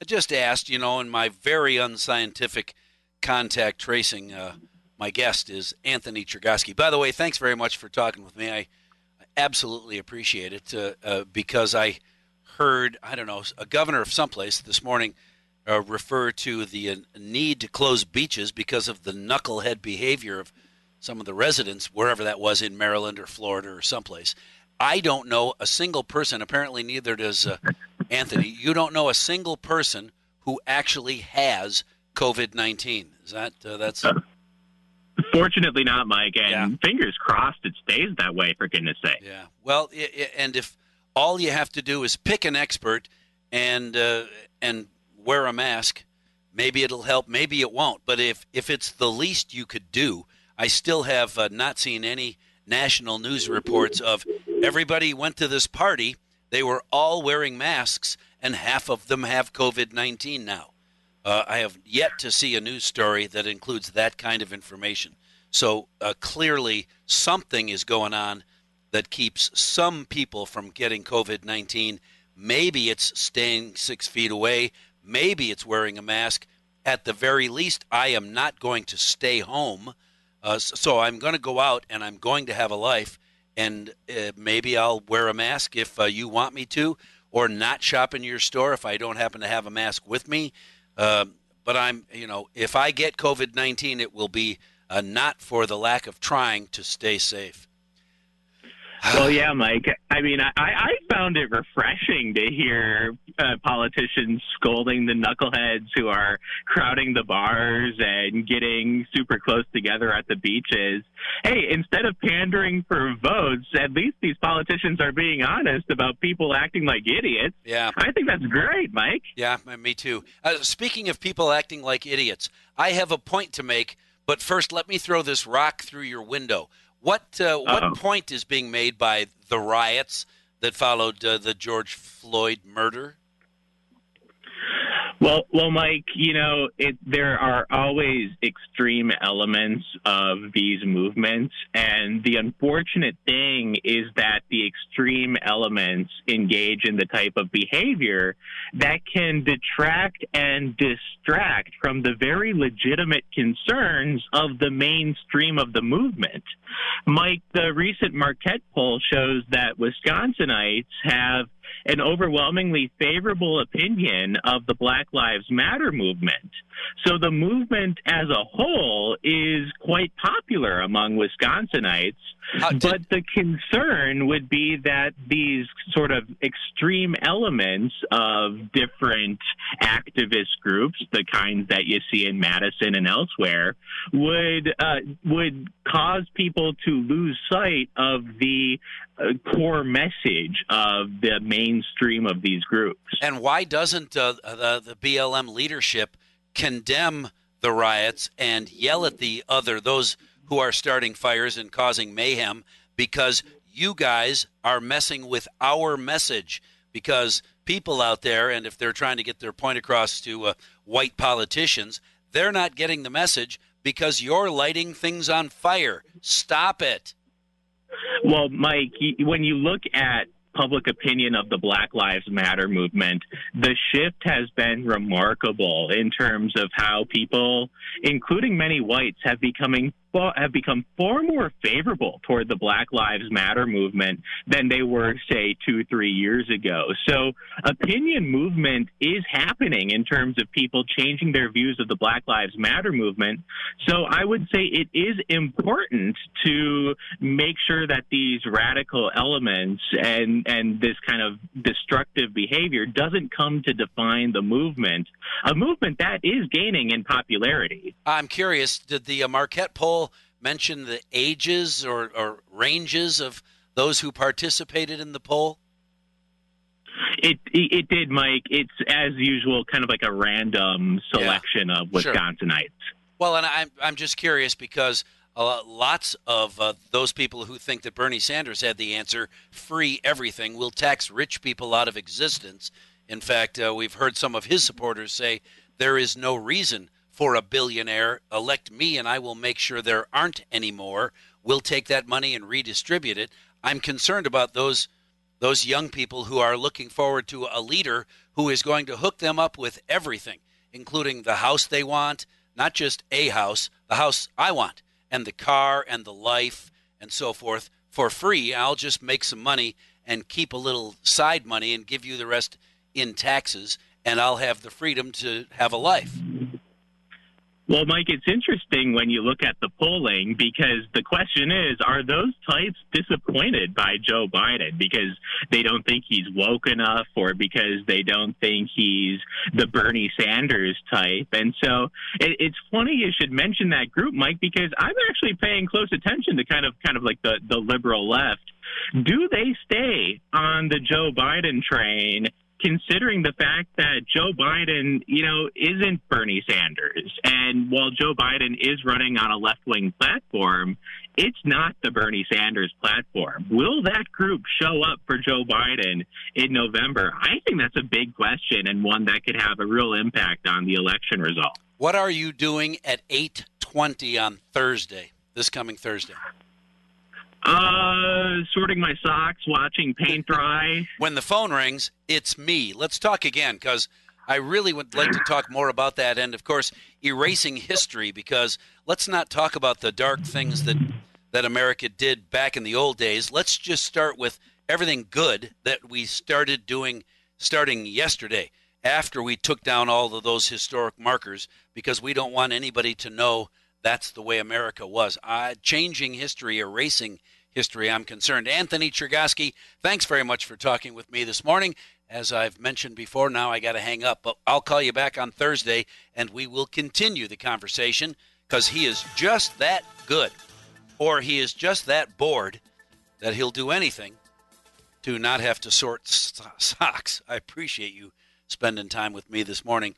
I just asked, you know, in my very unscientific contact tracing, uh, my guest is Anthony Chergosky. By the way, thanks very much for talking with me. I absolutely appreciate it uh, uh, because I heard, I don't know, a governor of someplace this morning uh, refer to the uh, need to close beaches because of the knucklehead behavior of some of the residents, wherever that was in Maryland or Florida or someplace. I don't know a single person, apparently, neither does uh, Anthony. You don't know a single person who actually has COVID 19. Is that, uh, that's. Fortunately, not, Mike. And yeah. fingers crossed it stays that way, for goodness sake. Yeah. Well, and if all you have to do is pick an expert and uh, and wear a mask, maybe it'll help, maybe it won't. But if if it's the least you could do, I still have uh, not seen any national news reports of everybody went to this party. They were all wearing masks, and half of them have COVID 19 now. Uh, I have yet to see a news story that includes that kind of information. So uh, clearly, something is going on that keeps some people from getting COVID 19. Maybe it's staying six feet away. Maybe it's wearing a mask. At the very least, I am not going to stay home. Uh, so I'm going to go out and I'm going to have a life. And uh, maybe I'll wear a mask if uh, you want me to, or not shop in your store if I don't happen to have a mask with me. Um, but I'm, you know, if I get COVID 19, it will be uh, not for the lack of trying to stay safe. Well, yeah, Mike. I mean, I, I found it refreshing to hear uh, politicians scolding the knuckleheads who are crowding the bars and getting super close together at the beaches. Hey, instead of pandering for votes, at least these politicians are being honest about people acting like idiots. Yeah. I think that's great, Mike. Yeah, me too. Uh, speaking of people acting like idiots, I have a point to make, but first let me throw this rock through your window. What uh, what point is being made by the riots that followed uh, the George Floyd murder? Well, well, Mike, you know, it, there are always extreme elements of these movements. And the unfortunate thing is that the extreme elements engage in the type of behavior that can detract and distract from the very legitimate concerns of the mainstream of the movement. Mike, the recent Marquette poll shows that Wisconsinites have an overwhelmingly favorable opinion of the Black Lives Matter movement. So the movement as a whole is quite popular among Wisconsinites. Did- but the concern would be that these sort of extreme elements of different activist groups, the kinds that you see in Madison and elsewhere, would uh, would cause people to lose sight of the uh, core message of the mainstream of these groups. And why doesn't uh, the, the BLM leadership condemn the riots and yell at the other, those who are starting fires and causing mayhem, because you guys are messing with our message? Because people out there, and if they're trying to get their point across to uh, white politicians, they're not getting the message because you're lighting things on fire. Stop it. Well, Mike, when you look at public opinion of the Black Lives Matter movement, the shift has been remarkable in terms of how people, including many whites, have becoming have become far more favorable toward the Black Lives Matter movement than they were, say, two, three years ago. So opinion movement is happening in terms of people changing their views of the Black Lives Matter movement. So I would say it is important to make sure that these radical elements and, and this kind of destructive behavior doesn't come to define the movement, a movement that is gaining in popularity. I'm curious, did the Marquette poll mention the ages or, or ranges of those who participated in the poll? It, it did, Mike. It's as usual, kind of like a random selection yeah, of Wisconsinites. Sure. Well, and I'm I'm just curious because uh, lots of uh, those people who think that Bernie Sanders had the answer, free everything, will tax rich people out of existence. In fact, uh, we've heard some of his supporters say there is no reason for a billionaire. Elect me, and I will make sure there aren't any more. We'll take that money and redistribute it. I'm concerned about those those young people who are looking forward to a leader who is going to hook them up with everything, including the house they want, not just a house, the house I want, and the car and the life and so forth for free. I'll just make some money and keep a little side money and give you the rest in taxes, and I'll have the freedom to have a life. Well, Mike, it's interesting when you look at the polling because the question is are those types disappointed by Joe Biden because they don't think he's woke enough or because they don't think he's the Bernie Sanders type? And so it, it's funny you should mention that group, Mike, because I'm actually paying close attention to kind of kind of like the, the liberal left. Do they stay on the Joe Biden train considering the fact that Joe Biden, you know, isn't Bernie Sanders. And while Joe Biden is running on a left wing platform, it's not the Bernie Sanders platform. Will that group show up for Joe Biden in November? I think that's a big question and one that could have a real impact on the election result. What are you doing at 8:20 on Thursday, this coming Thursday? Uh, sorting my socks, watching paint dry. when the phone rings, it's me. Let's talk again because I really would like to talk more about that. And of course, erasing history because let's not talk about the dark things that that America did back in the old days. Let's just start with everything good that we started doing starting yesterday after we took down all of those historic markers because we don't want anybody to know that's the way America was. Uh, changing history, erasing history, I'm concerned. Anthony Chergosky, thanks very much for talking with me this morning. As I've mentioned before, now I got to hang up, but I'll call you back on Thursday and we will continue the conversation because he is just that good or he is just that bored that he'll do anything to not have to sort socks. I appreciate you spending time with me this morning.